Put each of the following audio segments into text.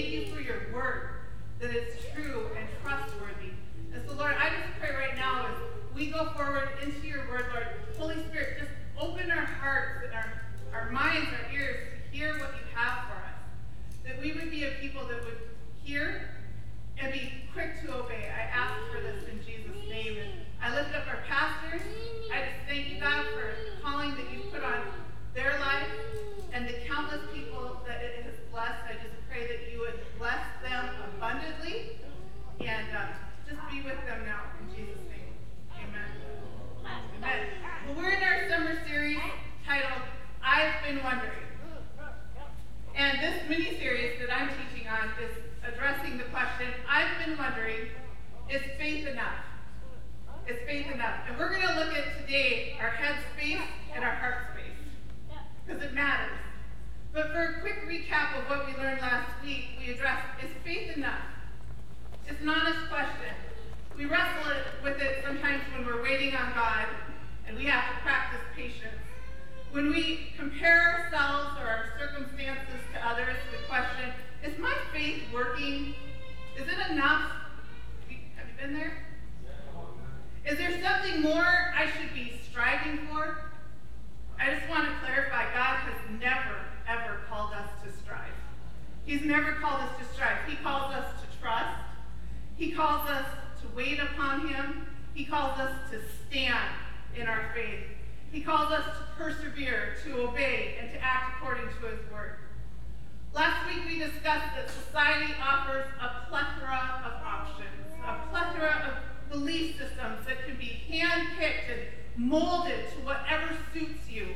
thank you for your word that is true and trustworthy. And so, Lord, I just pray right now as we go forward into your word, Lord, Holy Spirit, just open our hearts and our, our minds, our ears to hear what you have for us. That we would be a people that would hear and be quick to obey. I ask for this in Jesus' name. And I lift up our pastors. I just thank you, God, for the calling that you put on their life and the countless people that it has blessed. I just pray that you would bless them abundantly and uh, just be with them now in Jesus' name. Amen. Amen. Well, we're in our summer series titled I've Been Wondering. And this mini series that I'm teaching on is addressing the question I've been wondering, is faith enough? Is faith enough? And we're going to look at today our head space and our heart space because it matters. But for a quick recap of what we learned last week, we addressed is faith enough? It's an honest question. We wrestle with it sometimes when we're waiting on God and we have to practice patience. When we compare ourselves or our circumstances to others, we question, is my faith working? Is it enough? Have you been there? Is there something more I should be striving for? I just want to clarify God has never, ever called us to strive. He's never called us to strive. He calls us to trust. He calls us to wait upon Him. He calls us to stand in our faith. He calls us to persevere, to obey, and to act according to His word. Last week we discussed that society offers a plethora of options, a plethora of belief systems that can be handpicked and molded to whatever suits you,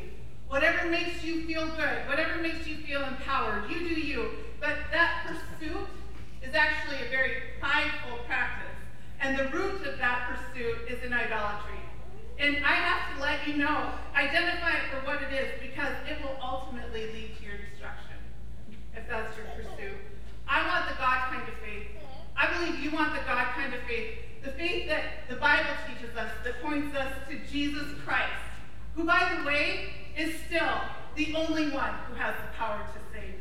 whatever makes you feel good, whatever makes you feel empowered. You do you. But that pursuit is actually a very prideful practice. And the root of that pursuit is in idolatry. And I have to let you know, identify it for what it is, because it will ultimately lead to your destruction, if that's your pursuit. I want the God kind of. I believe you want the God kind of faith. The faith that the Bible teaches us, that points us to Jesus Christ, who, by the way, is still the only one who has the power to save.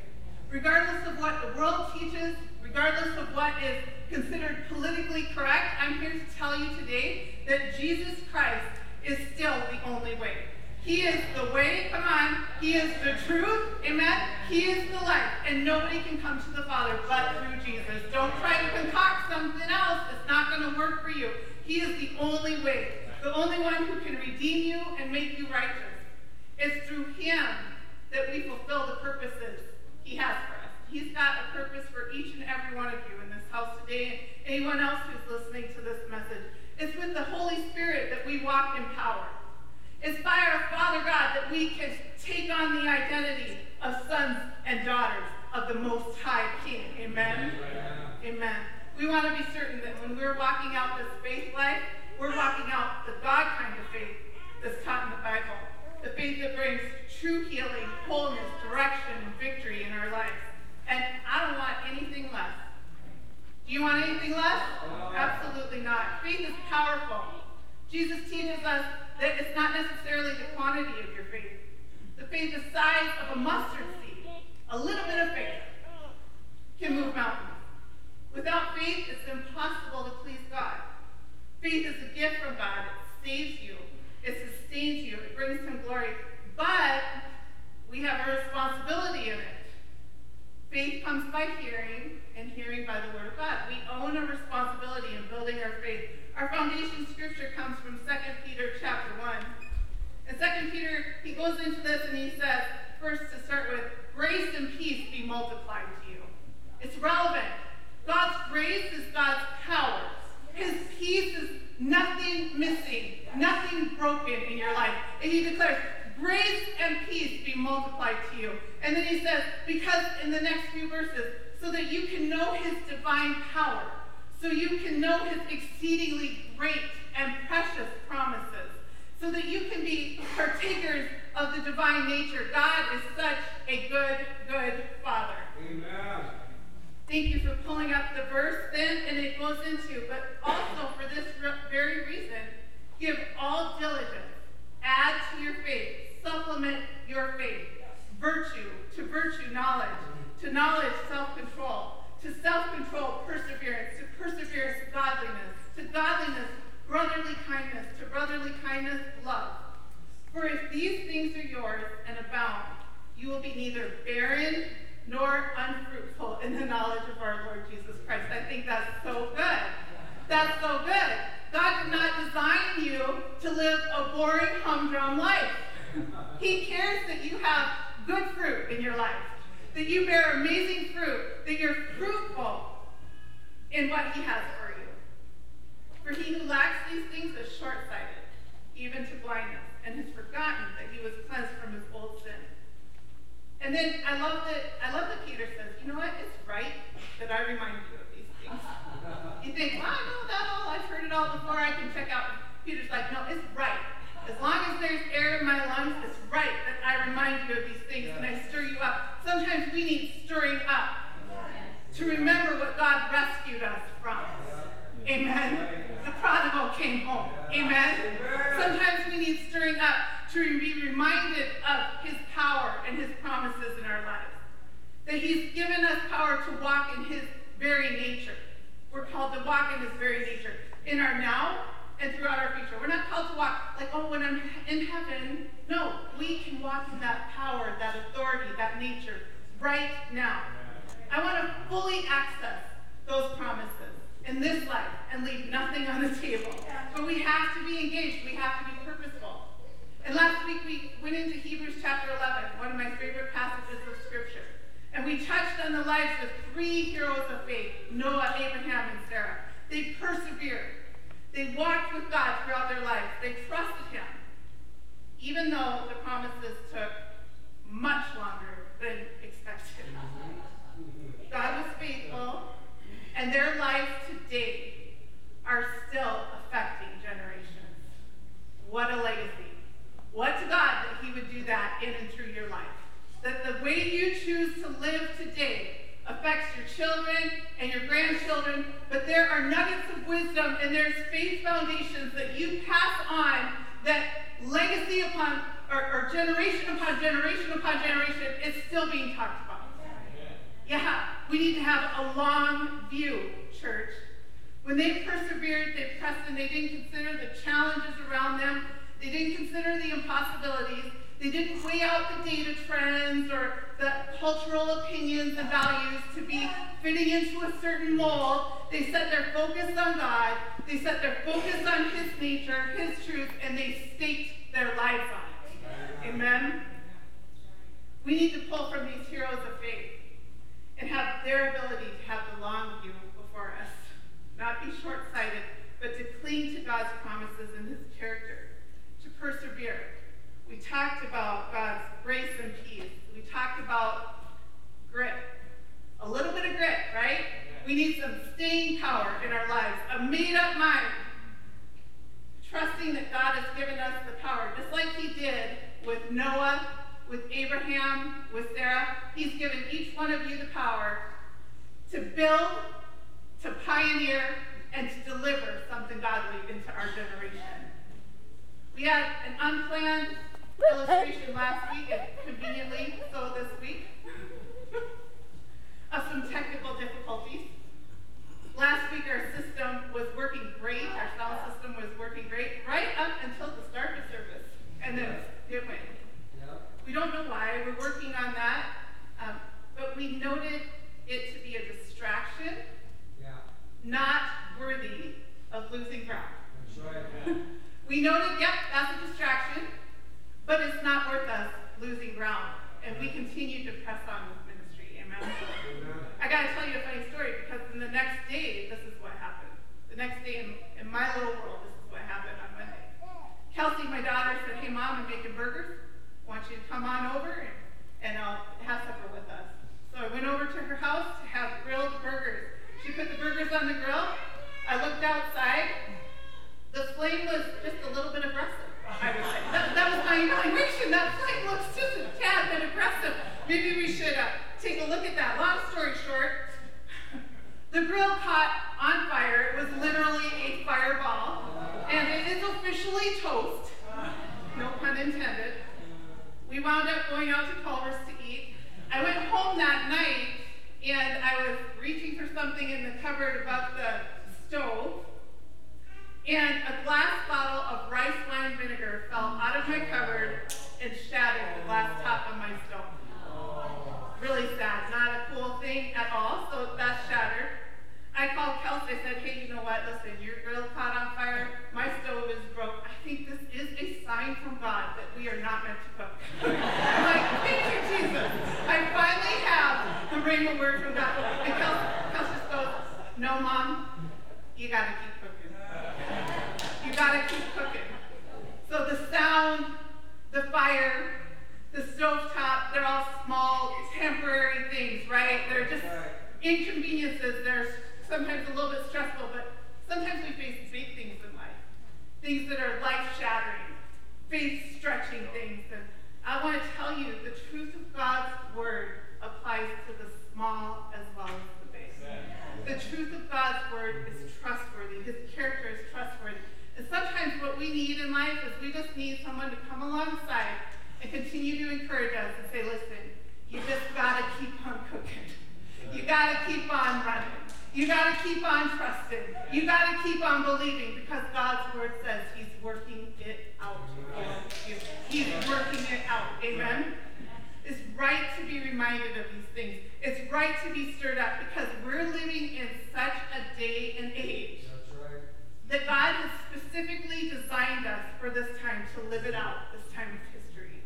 Regardless of what the world teaches, regardless of what is considered politically correct, I'm here to tell you today that Jesus Christ is still the only way. He is the way, come on. He is the truth, amen. He is the life, and nobody can come to the Father but through Jesus. Don't try to concoct something else. It's not going to work for you. He is the only way, the only one who can redeem you and make you righteous. It's through Him that we fulfill the purposes He has for us. He's got a purpose for each and every one of you in this house today, and anyone else who's listening to this message. It's with the Holy Spirit that we walk in power. It's by our Father God that we can take on the identity of sons and daughters of the Most High King. Amen? Amen. Amen. We want to be certain that when we're walking out this faith life, we're walking out the God kind of faith that's taught in the Bible. The faith that brings true healing, wholeness, direction, and victory in our lives. And I don't want anything less. Do you want anything less? Absolutely not. Faith is powerful. Jesus teaches us that it's not necessarily the quantity of your faith. The faith the size of a mustard seed, a little bit of faith, can move mountains. Without faith, it's impossible to please God. Faith is a gift from God. It saves you. It sustains you. It brings him glory. But we have a responsibility in it. Faith comes by hearing, and hearing by the word of God. We own a responsibility in building our faith. Our foundation scripture comes from 2 Peter chapter 1. In 2 Peter, he goes into this and he says, first to start with, grace and peace be multiplied to you. It's relevant. God's grace is God's power. His peace is nothing missing, nothing broken in your life. And he declares, grace and peace be multiplied to you. And then he says, because in the next few verses, so that you can know his divine power, so you can know his exceedingly great and precious promises, so that you can be partakers of the divine nature. God is such a good, good Father. Amen. Thank you for pulling up the verse then, and it goes into, but also for this very reason, give all diligence, add to your faith, supplement your faith, virtue, to virtue, knowledge, to knowledge, self-control, to self-control, perseverance, to perseverance, godliness, to godliness, brotherly kindness, to brotherly kindness, love. For if these things are yours and abound, you will be neither barren nor unfruitful in the knowledge of our Lord Jesus Christ. I think that's so good. That's so good. God did not design you to live a boring, humdrum life. He cares that you have good fruit in your life, that you bear amazing fruit, that you're fruitful in what He has for you. For he who lacks these things is short sighted, even to blindness, and has forgotten that he was cleansed from his old sin. And then I love that I love that Peter says, you know what? It's right that I remind you of these things. You think, well, I know that all, I've heard it all before, I can check out. Peter's like, no, it's right. As long as there's air in my lungs, it's right that I remind you of these things and I stir you up. Sometimes we need stirring up to remember what God rescued us from. Amen. The prodigal came home. Amen. Sometimes we need stirring up to be reminded of his power and his promises in our lives. That he's given us power to walk in his very nature. We're called to walk in his very nature in our now and throughout our future. We're not called to walk like, oh, when I'm in heaven. No, we can walk in that power, that authority, that nature right now. I want to fully access those promises in this life and leave nothing on the table. But we have to be engaged. We have to be purposeful. And last week we went into Hebrews chapter 11, one of my favorite passages of Scripture. And we touched on the lives of three heroes of faith Noah, Abraham, and Sarah. They persevered. They walked with God throughout their lives. They trusted Him, even though the promises took much longer than expected. God was faithful, and their lives today are still affecting generations. What a legacy. What to God that He would do that in and through your life. That the way you choose to live today affects your children and your grandchildren, but there are nuggets of wisdom and there's faith foundations that you pass on that legacy upon, or, or generation upon generation upon generation is still being talked about. Yeah, we need to have a long view, church. When they persevered, they pressed, and they didn't consider the challenges around them. They didn't consider the impossibilities. They didn't weigh out the data trends or the cultural opinions and values to be fitting into a certain mold. They set their focus on God. They set their focus on His nature, His truth, and they staked their lives on it. Amen? We need to pull from these heroes of faith and have their ability to have the long view before us. Not be short sighted, but to cling to God's promises and His character, to persevere. We talked about God's grace and peace. We talked about grit. A little bit of grit, right? We need some staying power in our lives, a made up mind. Trusting that God has given us the power, just like He did with Noah with Abraham, with Sarah. He's given each one of you the power to build, to pioneer, and to deliver something godly into our generation. We had an unplanned illustration last week and conveniently so this week of some technical difficulties. Last week our system was working great, our sound system was working great, right up until the start of service, and then it went. We don't know why, we're working on that, um, but we noted it to be a distraction, yeah. not worthy of losing ground. Right, yeah. we noted, yep, that's a distraction, but it's not worth us losing ground. And we continue to press on with ministry. Amen. I got to tell you a funny story because in the next day, this is what happened. The next day in, in my little world, this is what happened on Monday. Kelsey, my daughter, said, Hey, mom, I'm making burgers. I want you to come on over and, and I'll have supper with us. So I went over to her house to have grilled burgers. She put the burgers on the grill. I looked outside. The flame was just a little bit aggressive, That, that was my evaluation. That flame looks just a tad bit aggressive. Maybe we should uh, take a look at that. Long story short, the grill caught on fire. It was literally a fireball. And it is officially toast. No pun intended. We wound up going out to Culver's to eat. I went home that night and I was reaching for something in the cupboard above the stove. And a glass bottle of rice wine vinegar fell out of my cupboard and shattered the glass top of my stove. Really sad. Not a cool thing at all, so that's shattered. I called Kelsey. I said, hey, you know what? Listen, your grill caught on fire. My stove is broke. I think this is a sign from God that we are not meant to cook. I'm like, thank you, Jesus. I finally have the rhema word from God. And Kelsey, Kelsey goes, no, Mom, you got to keep cooking. You got to keep cooking. So the sound, the fire, the stove top, they're all small, temporary things, right? They're just inconveniences. They're sometimes a little bit stressful, but sometimes we face big things in life. Things that are life-shattering, faith-stretching things. And I want to tell you, the truth of God's word applies to the small as well as the big. The truth of God's word is trustworthy. His character is trustworthy. Sometimes what we need in life is we just need someone to come alongside and continue to encourage us and say, listen, you just got to keep on cooking. You got to keep on running. You got to keep on trusting. You got to keep on believing because God's word says he's working it out for you. He's working it out. Amen? It's right to be reminded of these things. It's right to be stirred up because we're living in such a day and age that God has specifically designed us for this time to live it out, this time of history.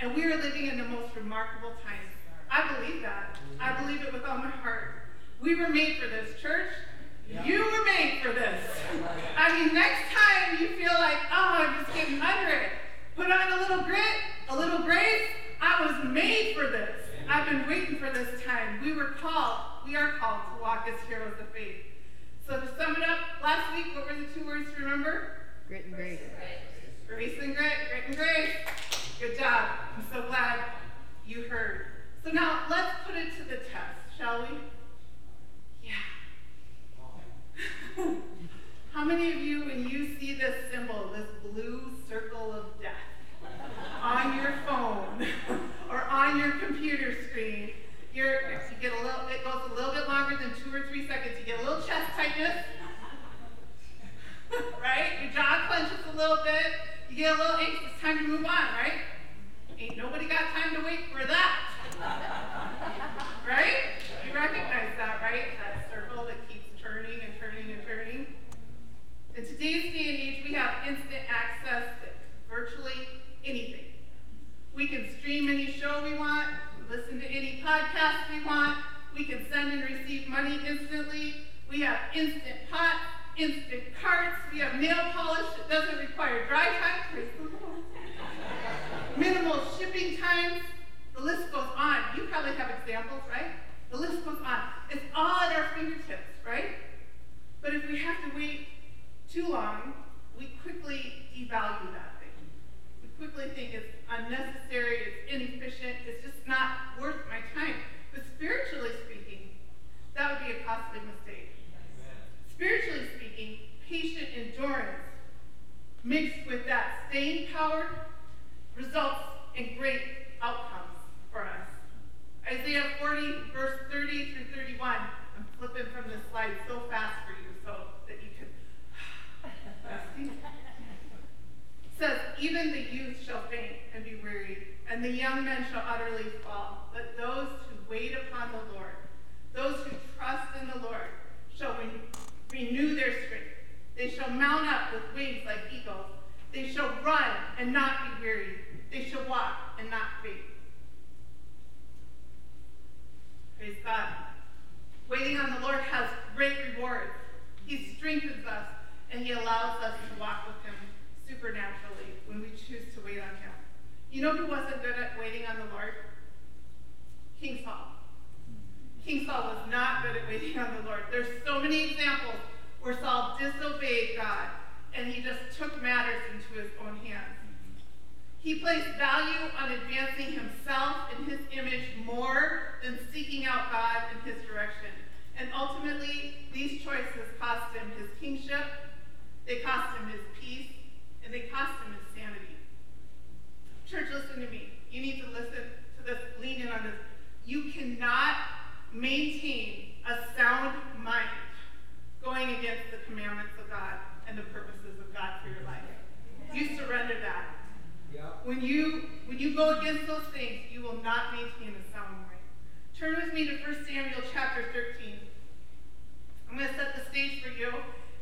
And we are living in the most remarkable times. I believe that. I believe it with all my heart. We were made for this, church. Yeah. You were made for this. I mean, next time you feel like, oh, I'm just getting under it, put on a little grit, a little grace. I was made for this. I've been waiting for this time. We were called, we are called to walk as heroes of faith. So to sum it up, last week, what were the two words to remember? Grit and grace. Grace and grit, grit and grace. Good job. I'm so glad you heard. So now let's put it to the test, shall we? Yeah. How many of you, when you see this symbol, this blue circle of death, on your phone or on your computer screen, you're, you get a little, it goes a little bit longer than two or three seconds. You get a little chest tightness, right? Your jaw clenches a little bit. You get a little anxious. It's time to move on, right? Ain't nobody got time to wait for that. right? You recognize that, right? That circle that keeps turning and turning and turning. In today's day and age, we have instant access to virtually anything. We can stream any show we want, listen to any podcast we want, we can send and receive money instantly. We have instant pots, instant carts, we have nail polish that doesn't require dry time. Minimal shipping times. The list goes on. You probably have examples, right? The list goes on. It's all at our fingertips, right? But if we have to wait too long, we quickly devalue that quickly think it's unnecessary, it's inefficient, it's just not worth my time. But spiritually speaking, that would be a costly mistake. Spiritually speaking, patient endurance mixed with that staying power results in great outcomes for us. Isaiah 40, verse 30 through 31. I'm flipping from this slide so fast for you so that you can. says, Even the youth shall faint and be wearied, and the young men shall utterly fall. But those who wait upon the Lord, those who trust in the Lord, shall re- renew their strength. They shall mount up with wings like eagles. They shall run and not be weary. They shall walk and not faint. Praise God. Waiting on the Lord has great rewards. He strengthens us and he allows us to walk with supernaturally when we choose to wait on him. You know who wasn't good at waiting on the Lord? King Saul. King Saul was not good at waiting on the Lord. There's so many examples where Saul disobeyed God and he just took matters into his own hands. He placed value on advancing himself and his image more than seeking out God and his direction. And ultimately, these choices cost him his kingship, they cost him his peace, they cost him his sanity. Church, listen to me. You need to listen to this, lean in on this. You cannot maintain a sound mind going against the commandments of God and the purposes of God for your life. You surrender that. When you when you go against those things, you will not maintain a sound mind. Turn with me to 1 Samuel chapter 13. I'm going to set the stage for you.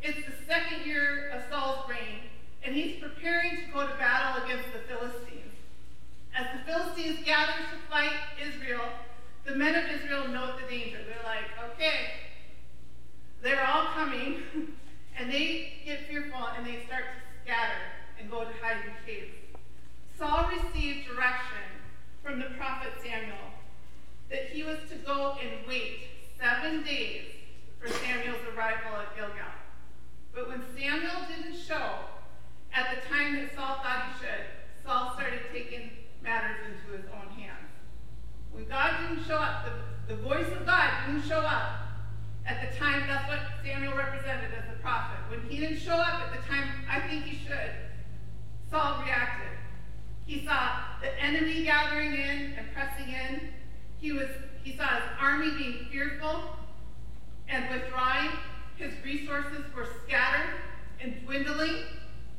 It's the second year of Saul's reign, and he's preparing to go to battle against the Philistines. As the Philistines gather to fight Israel, the men of Israel note the danger. They're like, okay, they're all coming, and they get fearful and they start to scatter and go to hide in caves. Saul received direction from the prophet Samuel that he was to go and wait seven days for Samuel's arrival at Gilgal. But when Samuel didn't show at the time that Saul thought he should, Saul started taking matters into his own hands. When God didn't show up, the, the voice of God didn't show up at the time, that's what Samuel represented as a prophet. When he didn't show up at the time I think he should, Saul reacted. He saw the enemy gathering in and pressing in. He, was, he saw his army being fearful and withdrawing. His resources were scattered and dwindling.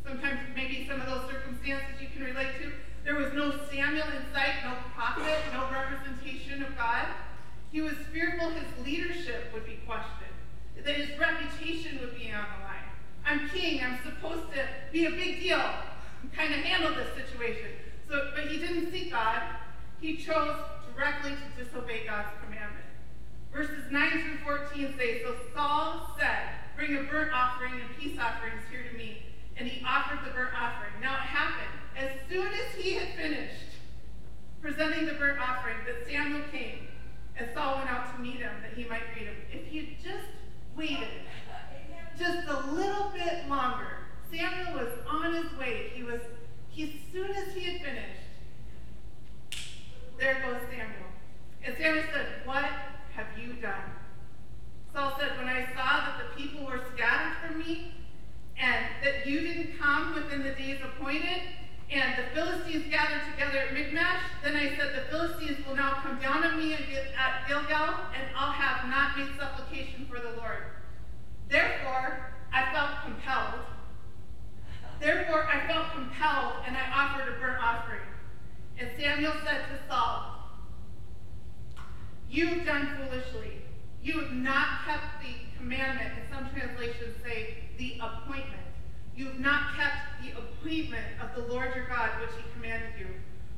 Sometimes maybe some of those circumstances you can relate to. There was no Samuel in sight, no prophet, no representation of God. He was fearful his leadership would be questioned, that his reputation would be on the line. I'm king, I'm supposed to be a big deal, kind of handle this situation. So, but he didn't seek God. He chose directly to disobey God's commandment. Verses 9 through 14 say, So Saul said, Bring a burnt offering and peace offerings here to me. And he offered the burnt offering. Now it happened, as soon as he had finished presenting the burnt offering, that Samuel came, and Saul went out to meet him that he might greet him. If he had just waited just a little bit longer, Samuel was on his way. He was, he, as soon as he had finished, there goes Samuel. And Samuel said, What have you done? Saul said, When I saw that the people were scattered from me, and that you didn't come within the days appointed, and the Philistines gathered together at Michmash, then I said, The Philistines will now come down on me at Gilgal, and I'll have not made supplication for the Lord. Therefore, I felt compelled. Therefore, I felt compelled, and I offered a burnt offering. And Samuel said to Saul, You've done foolishly. You have not kept the commandment, and some translations say the appointment. You have not kept the appointment of the Lord your God, which he commanded you.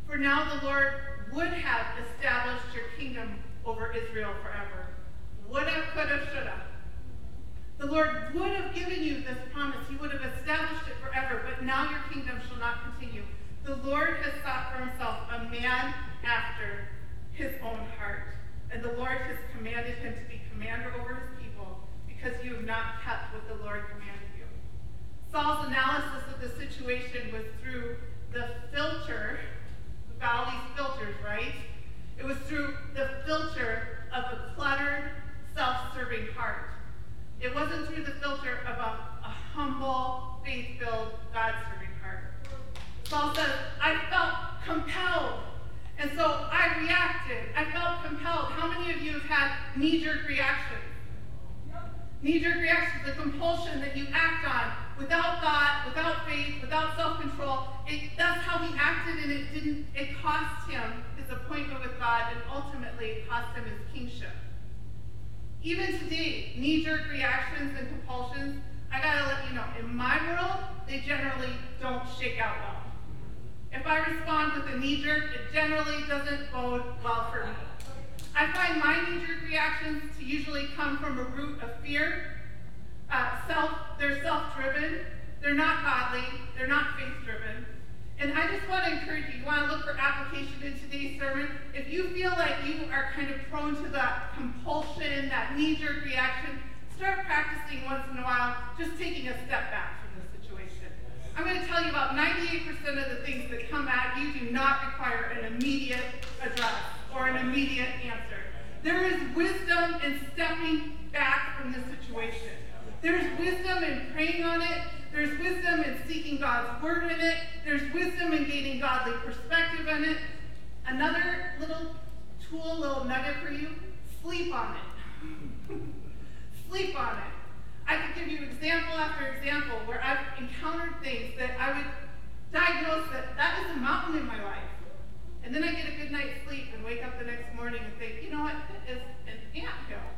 For now the Lord would have established your kingdom over Israel forever. Would have, could have, should have. The Lord would have given you this promise. He would have established it forever, but now your kingdom shall not continue. The Lord has sought for himself a man after his own heart. And the Lord has commanded him to be commander over his because you have not kept what the Lord commanded you. Saul's analysis of the situation was through the filter, Valley's filters, right? It was through the filter of a cluttered, self-serving heart. It wasn't through the filter of a, a humble, faith-filled, God-serving heart. Saul says, I felt compelled. And so I reacted. I felt compelled. How many of you have had knee-jerk reactions? Knee-jerk reactions, the compulsion that you act on without thought, without faith, without self-control. It, that's how he acted, and it didn't. It cost him his appointment with God, and ultimately it cost him his kingship. Even today, knee-jerk reactions and compulsions, I gotta let you know, in my world, they generally don't shake out well. If I respond with a knee jerk, it generally doesn't bode well for me. I find my knee jerk reactions to usually come from a root of fear. Uh, self, they're self driven, they're not godly, they're not faith driven. And I just want to encourage you, you want to look for application in today's sermon. If you feel like you are kind of prone to that compulsion, that knee jerk reaction, start practicing once in a while, just taking a step back from the situation. I'm going to tell you about 98% of the things that come at you do not require an immediate address or an immediate answer. There is wisdom in stepping back from the situation. There's wisdom in praying on it. There's wisdom in seeking God's word in it. There's wisdom in gaining godly perspective in it. Another little tool, little nugget for you, sleep on it. sleep on it. I could give you example after example where I've encountered things that I would diagnose that that is a mountain in my life. And then I get a good night's sleep and wake up the next morning and think, you know what, that is an anthill.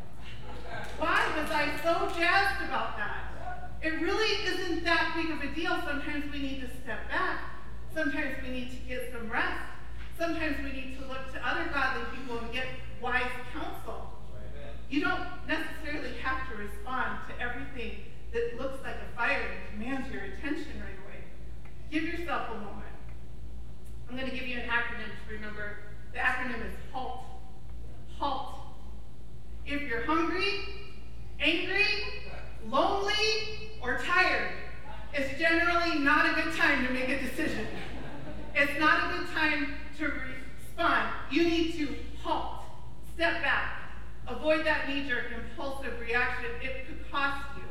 Why was I so jazzed about that? It really isn't that big of a deal. Sometimes we need to step back. Sometimes we need to get some rest. Sometimes we need to look to other godly people and get wise counsel. You don't necessarily have to respond to everything that looks like a fire and commands your attention right away. Give yourself a moment. I'm going to give you an acronym to remember. The acronym is HALT. HALT. If you're hungry, angry, lonely, or tired, it's generally not a good time to make a decision. It's not a good time to respond. You need to halt, step back, avoid that knee jerk, impulsive reaction. It could cost you.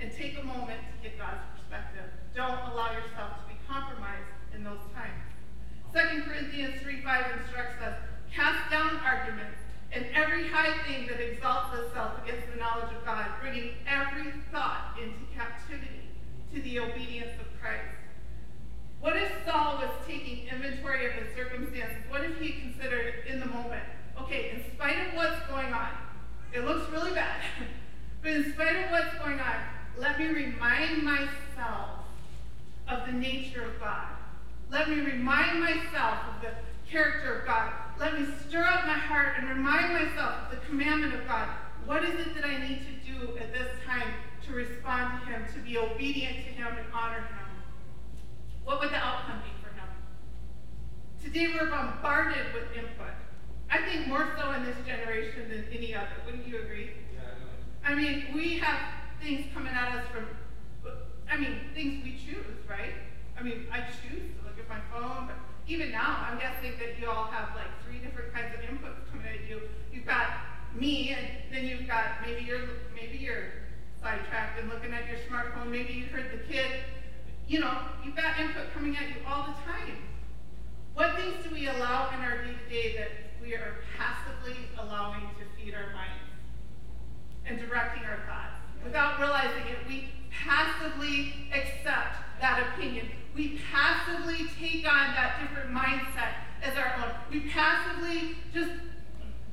And take a moment to get God's perspective. Don't allow yourself to be compromised in those times. 2 Corinthians 3 5 instructs us cast down arguments and every high thing that exalts itself against the knowledge of God, bringing every thought into captivity to the obedience of Christ. What if Saul was taking inventory of his circumstances? What if he considered in the moment, okay, in spite of what's going on, it looks really bad, but in spite of what's going on, let me remind myself of the nature of God. Let me remind myself of the character of God. Let me stir up my heart and remind myself of the commandment of God. What is it that I need to do at this time to respond to Him, to be obedient to Him and honor Him? What would the outcome be for Him? Today we're bombarded with input. I think more so in this generation than any other. Wouldn't you agree? Yeah, I I mean, we have things coming at us from, I mean, things we choose, right? I mean, I choose to look at my phone, but even now, I'm guessing that you all have like three different kinds of inputs coming at you. You've got me, and then you've got maybe you're maybe you're and looking at your smartphone. Maybe you heard the kid. You know, you've got input coming at you all the time. What things do we allow in our day to day that we are passively allowing to feed our minds and directing our thoughts? Without realizing it, we passively accept that opinion we passively take on that different mindset as our own. We passively just,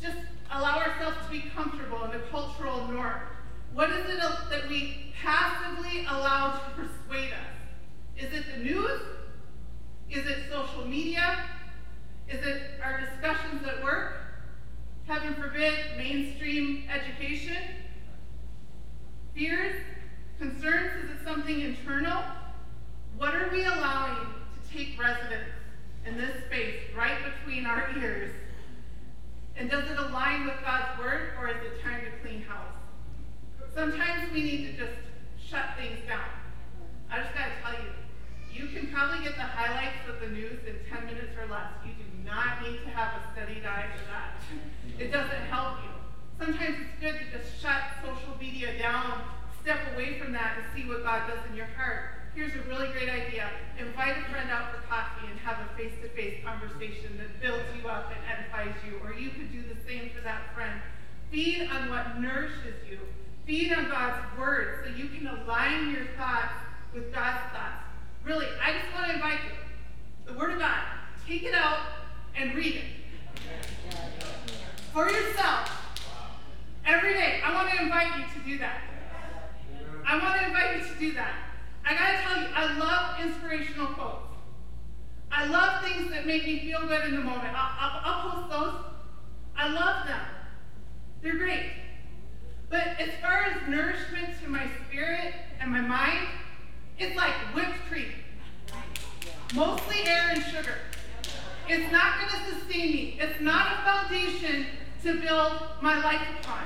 just allow ourselves to be comfortable in the cultural norm. What is it that we passively allow to persuade us? Is it the news? Is it social media? Is it our discussions at work? Heaven forbid, mainstream education? Fears? Concerns? Is it something internal? What are we allowing to take residence in this space right between our ears? And does it align with God's word or is it time to clean house? Sometimes we need to just shut things down. I just got to tell you, you can probably get the highlights of the news in 10 minutes or less. You do not need to have a steady diet for that. It doesn't help you. Sometimes it's good to just shut social media down, step away from that, and see what God does in your heart here's a really great idea. Invite a friend out for coffee and have a face-to-face conversation that builds you up and edifies you. Or you could do the same for that friend. Feed on what nourishes you. Feed on God's word so you can align your thoughts with God's thoughts. Really, I just want to invite you. The word of God. Take it out and read it. For yourself. Every day. I want to invite you to do that. I want to invite you to do that. I gotta tell you, I love inspirational quotes. I love things that make me feel good in the moment. I'll, I'll, I'll post those. I love them. They're great. But as far as nourishment to my spirit and my mind, it's like whipped cream. Mostly air and sugar. It's not going to sustain me. It's not a foundation to build my life upon.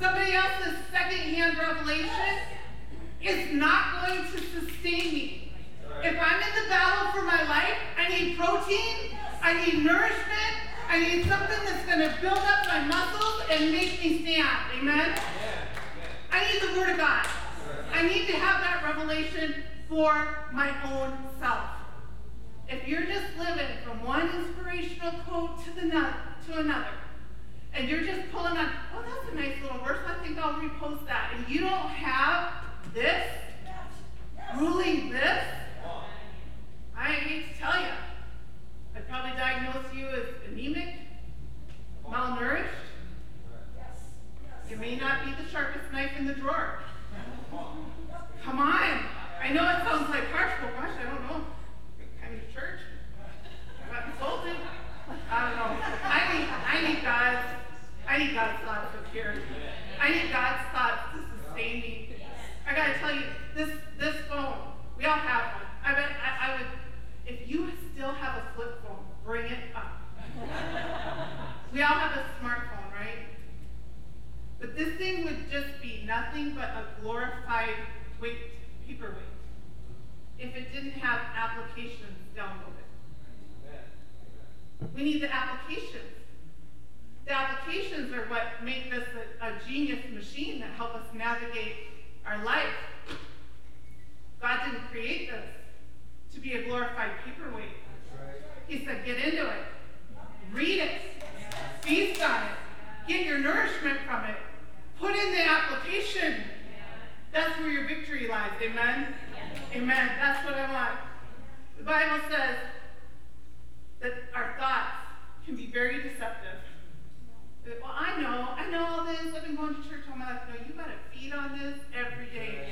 Somebody else's second-hand revelation is not going to sustain me. If I'm in the battle for my life, I need protein, I need nourishment, I need something that's going to build up my muscles and make me stand. Amen? I need the Word of God. I need to have that revelation for my own self. If you're just living from one inspirational quote to, the no- to another, and you're just pulling on, oh, that's a nice little verse, I think I'll repost that, and you don't have this, ruling this, I hate to tell you, Probably diagnose you as anemic, malnourished. Yes. You may not be the sharpest knife in the drawer. Come on. I know it sounds like harsh, but gosh, I don't know. Kind of church. I got insulted. I don't know. I need, I need God's, I need God's thoughts of purity. I need God's thoughts to sustain me. I gotta tell you, this, this phone, we all have one. I bet, I, I would, if you still have a bring it up. we all have a smartphone, right? But this thing would just be nothing but a glorified weight, paperweight, if it didn't have applications downloaded. We need the applications. The applications are what make this a, a genius machine that help us navigate our life. God didn't create this to be a glorified paperweight. He said, get into it. Read it. Feast on it. Get your nourishment from it. Put in the application. That's where your victory lies. Amen? Amen. That's what I want. The Bible says that our thoughts can be very deceptive. Well, I know, I know all this. I've been going to church all my life. No, you got to feed on this every day.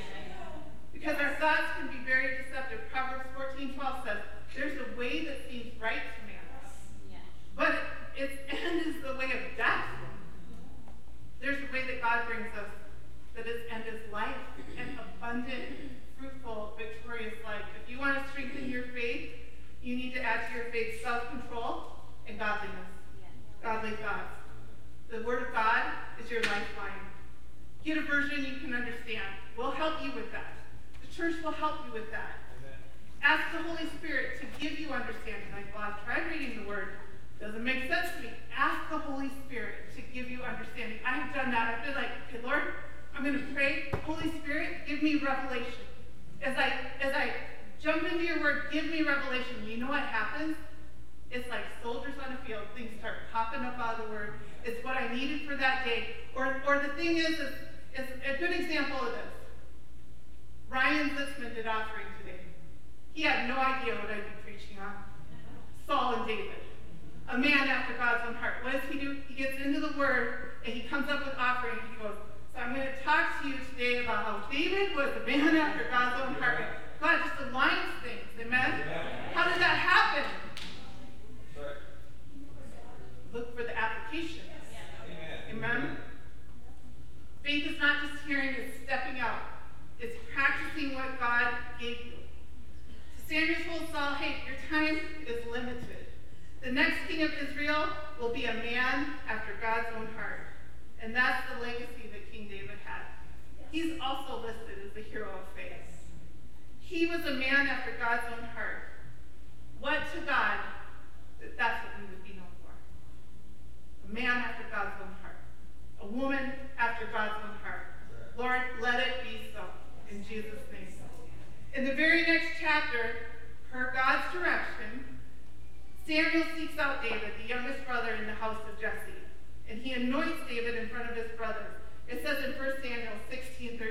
Because our thoughts can be very deceptive. Proverbs 14, 12 says, There's a way that seems right to man, but its end is the way of death. There's a way that God brings us, that its end is life, an abundant, fruitful, victorious life. If you want to strengthen your faith, you need to add to your faith self-control and godliness. Godly thoughts. The Word of God is your lifeline. Get a version you can understand. We'll help you with that. The church will help you with that. Ask the Holy Spirit to give you understanding. Like, well, I've tried reading the Word. Doesn't make sense to me. Ask the Holy Spirit to give you understanding. I have done that. I've been like, okay, Lord, I'm going to pray. Holy Spirit, give me revelation. As I as I jump into your word, give me revelation. You know what happens? It's like soldiers on a field. Things start popping up out of the word. It's what I needed for that day. Or, or the thing is, is, is a good example of this. Ryan Zitzman did offering. He had no idea what I'd be preaching on. Saul and David. A man after God's own heart. What does he do? He gets into the word and he comes up with offering. He goes, so I'm going to talk to you today about how David was a man after God's own heart. God just aligns things. Amen? How did that happen? Look for the application. Amen? Faith is not just hearing, it's stepping out. It's practicing what God gave you. Samuel told Saul, hey, your time is limited. The next king of Israel will be a man after God's own heart. And that's the legacy that King David had. He's also listed as the hero of faith. He was a man after God's own heart. What to God, that that's what we would be known for. A man after God's own heart. A woman after God's own heart. Lord, let it be so. In Jesus'. In the very next chapter, per God's direction, Samuel seeks out David, the youngest brother in the house of Jesse, and he anoints David in front of his brothers. It says in 1 Samuel 16, 13,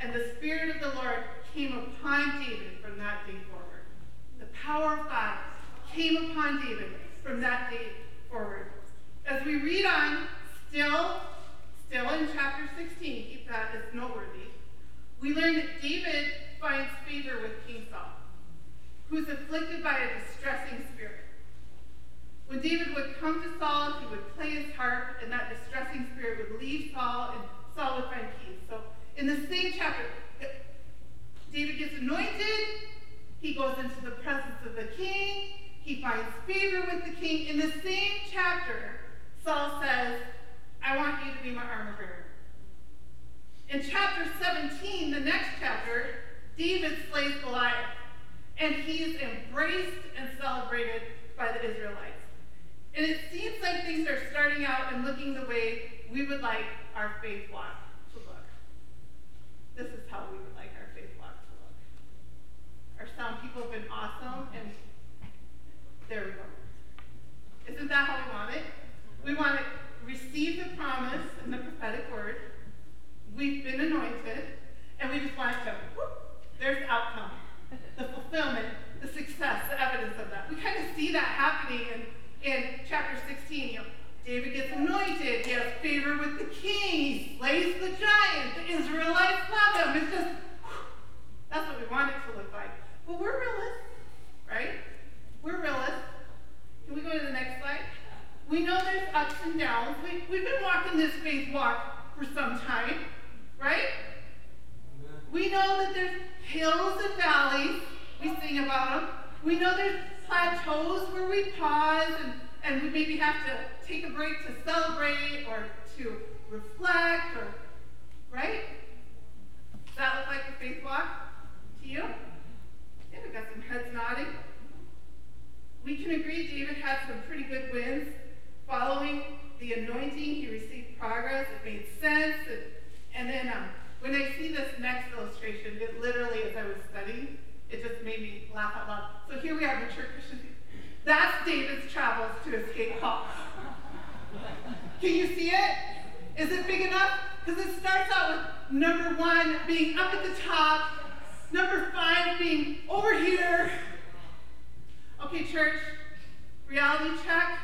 and the Spirit of the Lord came upon David from that day forward. The power of God came upon David from that day forward. As we read on, still, still in chapter 16, keep that as noteworthy, we learn that David finds favor with King Saul, who's afflicted by a distressing spirit. When David would come to Saul, he would play his harp, and that distressing spirit would leave Saul, and Saul would find peace. So in the same chapter, David gets anointed, he goes into the presence of the king, he finds favor with the king. In the same chapter, Saul says, I want you to be my armor bearer. In chapter 17, the next chapter, David slays Goliath, and he's embraced and celebrated by the Israelites. And it seems like things are starting out and looking the way we would like our faith walk to look. This is how we would like our faith walk to look. Our sound people have been awesome, and there we go. Isn't that how we want it? We want to receive the promise and the prophetic word. We've been anointed, and we just want to, whoop, there's the outcome, the fulfillment, the success, the evidence of that. We kind of see that happening in in chapter 16, you know, David gets anointed, he has favor with the king, he slays the giant, the Israelites love him. It's just, that's what we want it to look like. But we're realists, right? We're realists. Can we go to the next slide? We know there's ups and downs. We, we've been walking this faith walk for some time, right? We know that there's hills and valleys. We sing about them. We know there's plateaus where we pause and, and we maybe have to take a break to celebrate or to reflect or, right? Does that look like a faith walk to you? Yeah, we got some heads nodding. We can agree David had some pretty good wins. Following the anointing, he received progress. It made sense. and then um, when I see this next illustration, it literally, as I was studying, it just made me laugh out loud. So here we are, mature Christians. That's David's travels to escape Saul. Can you see it? Is it big enough? Because it starts out with number one being up at the top, number five being over here. Okay, church, reality check.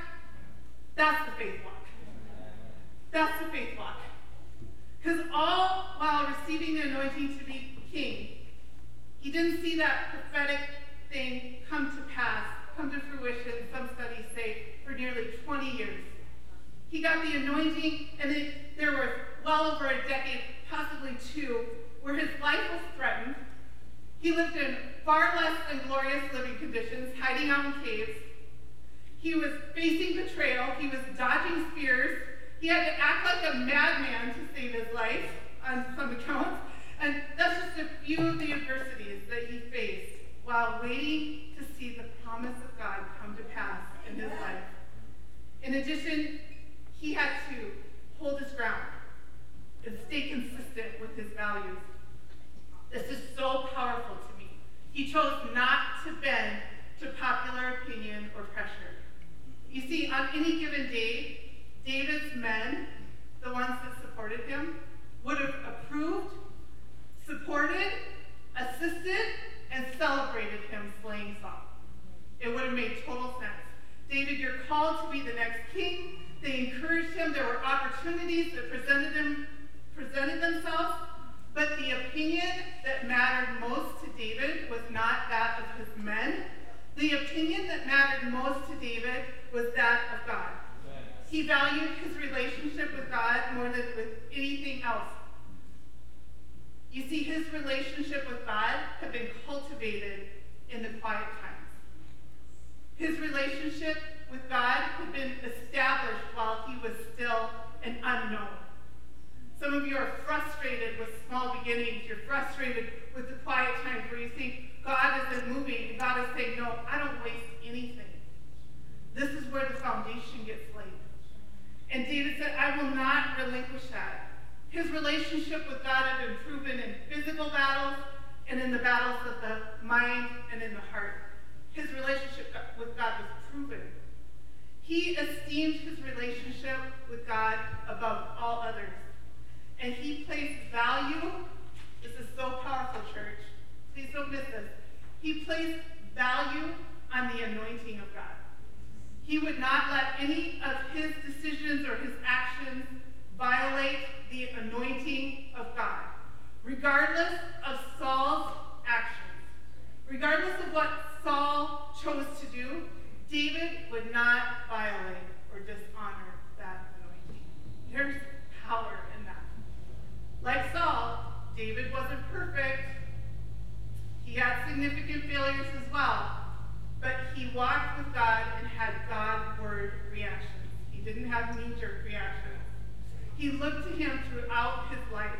That's the faith walk. That's the faith walk. Because all while receiving the anointing to be king, he didn't see that prophetic thing come to pass, come to fruition, some studies say, for nearly 20 years. He got the anointing, and it, there was well over a decade, possibly two, where his life was threatened. He lived in far less than glorious living conditions, hiding out in caves. He was facing betrayal. He was dodging spears. He had to act like a madman to save his life on some accounts. And that's just a few of the adversities that he faced while waiting to see the promise of God come to pass in his life. In addition, he had to hold his ground and stay consistent with his values. This is so powerful to me. He chose not to bend to popular opinion or pressure. You see, on any given day, David's men, the ones that supported him, would have approved supported, assisted, and celebrated him slaying Saul. It would have made total sense. David, you're called to be the next king. They encouraged him. There were opportunities that presented him presented themselves, but the opinion that mattered most to David was not that of his men. The opinion that mattered most to David was that of God. He valued his relationship with God more than with anything else. You see, his relationship with God had been cultivated in the quiet times. His relationship with God had been established while he was still an unknown. Some of you are frustrated with small beginnings. You're frustrated with the quiet times where you think God isn't moving God is saying, no, I don't waste anything. This is where the foundation gets laid. And David said, I will not relinquish that. His relationship with God had been proven in physical battles and in the battles of the mind and in the heart. His relationship with God was proven. He esteemed his relationship with God above all others. And he placed value, this is so powerful, church. Please don't miss this. He placed value on the anointing of God. He would not let any of his decisions or his actions violate the anointing of God, regardless of Saul's actions. Regardless of what Saul chose to do, David would not violate or dishonor that anointing. There's power in that. Like Saul, David wasn't perfect. He had significant failures as well. But he walked with God and had Godward reactions. He didn't have knee jerk reactions. He looked to him throughout his life.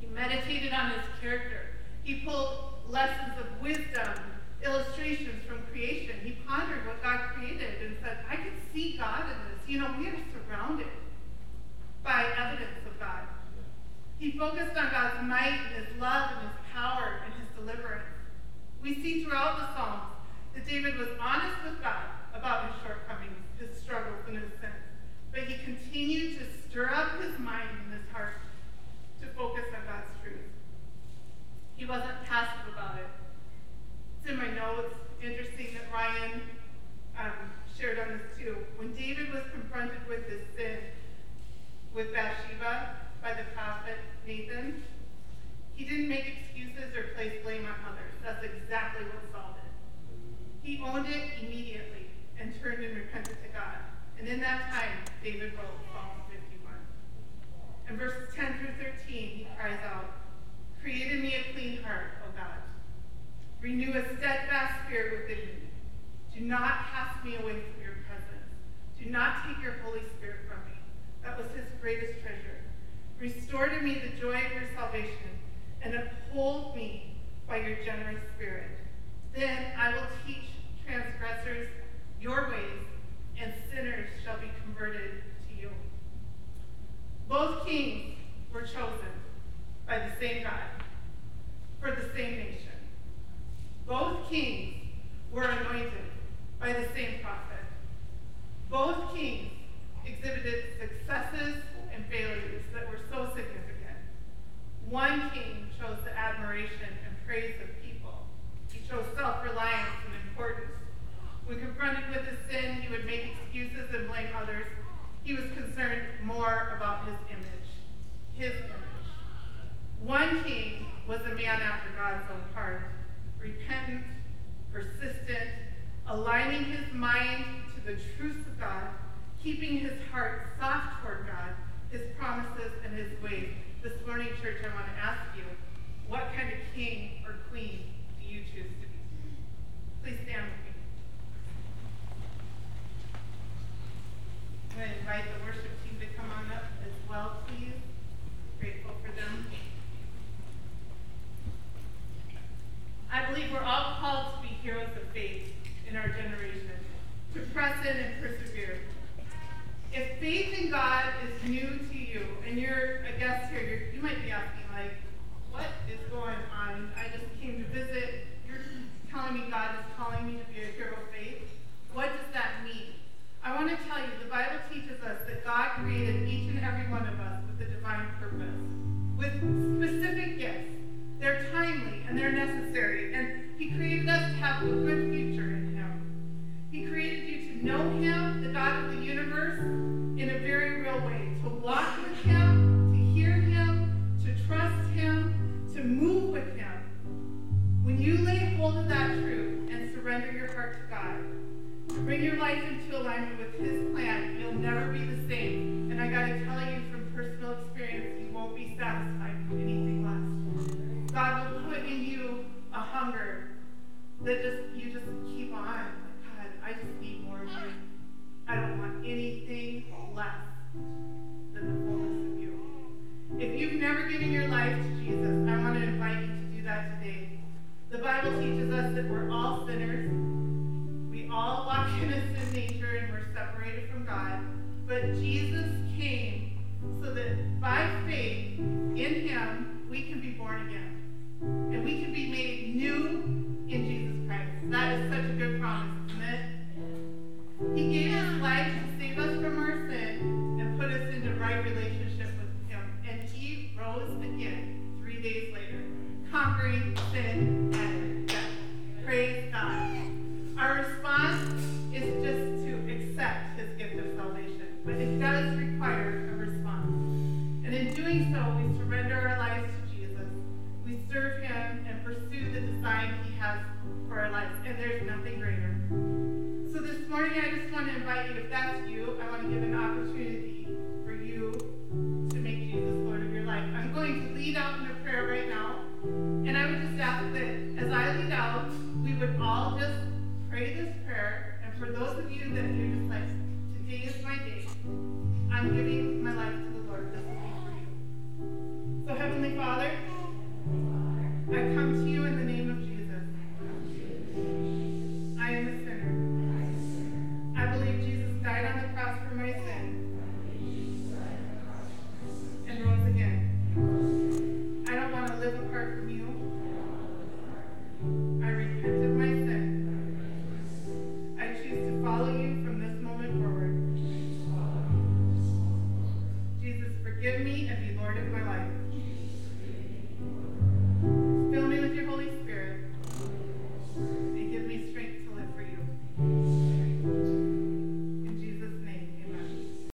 He meditated on his character. He pulled lessons of wisdom, illustrations from creation. He pondered what God created and said, I can see God in this. You know, we are surrounded by evidence of God. He focused on God's might and his love and his power and his deliverance. We see throughout the Psalms that David was honest with God about his shortcomings, his struggles, and his sins. But he continued to stir up his mind and his heart to focus on God's truth. He wasn't passive about it. It's in my notes. Interesting that Ryan um, shared on this too. When David was confronted with his sin with Bathsheba by the prophet Nathan, he didn't make excuses or place blame on others. That's exactly what Saul did. He owned it immediately and turned and repented to God. And in that time, David wrote Psalm 51. In verses 10 through 13, he cries out, Create in me a clean heart, O God. Renew a steadfast spirit within me. Do not cast me away from your presence. Do not take your Holy Spirit from me. That was his greatest treasure. Restore to me the joy of your salvation and uphold me by your generous spirit. Then I will teach transgressors your ways, and sinners shall be converted to you. Both kings were chosen by the same God for the same nation. Both kings were anointed by the same prophet. Both kings exhibited successes and failures that were so significant. One king chose the admiration and praise of people. He chose self-reliance. When confronted with his sin, he would make excuses and blame others. He was concerned more about his image, his image. One king was a man after God's own heart, repentant, persistent, aligning his mind to the truths of God, keeping his heart soft toward God, his promises, and his ways. This morning, church, I want to ask you, what kind of king or queen do you choose to be? Please stand with me. To invite the worship team to come on up as well, please. Grateful for them. I believe we're all called to be heroes of faith in our generation, to press in and persevere. If faith in God is new to you, and you're a guest here, you might be asking, like, what is going on? I just came to visit. You're telling me God is calling me to be a hero of faith. What does that mean? I want to tell you, the Bible teaches us that God created each and every one of us with a divine purpose, with specific gifts. They're timely and they're necessary, and He created us to have a good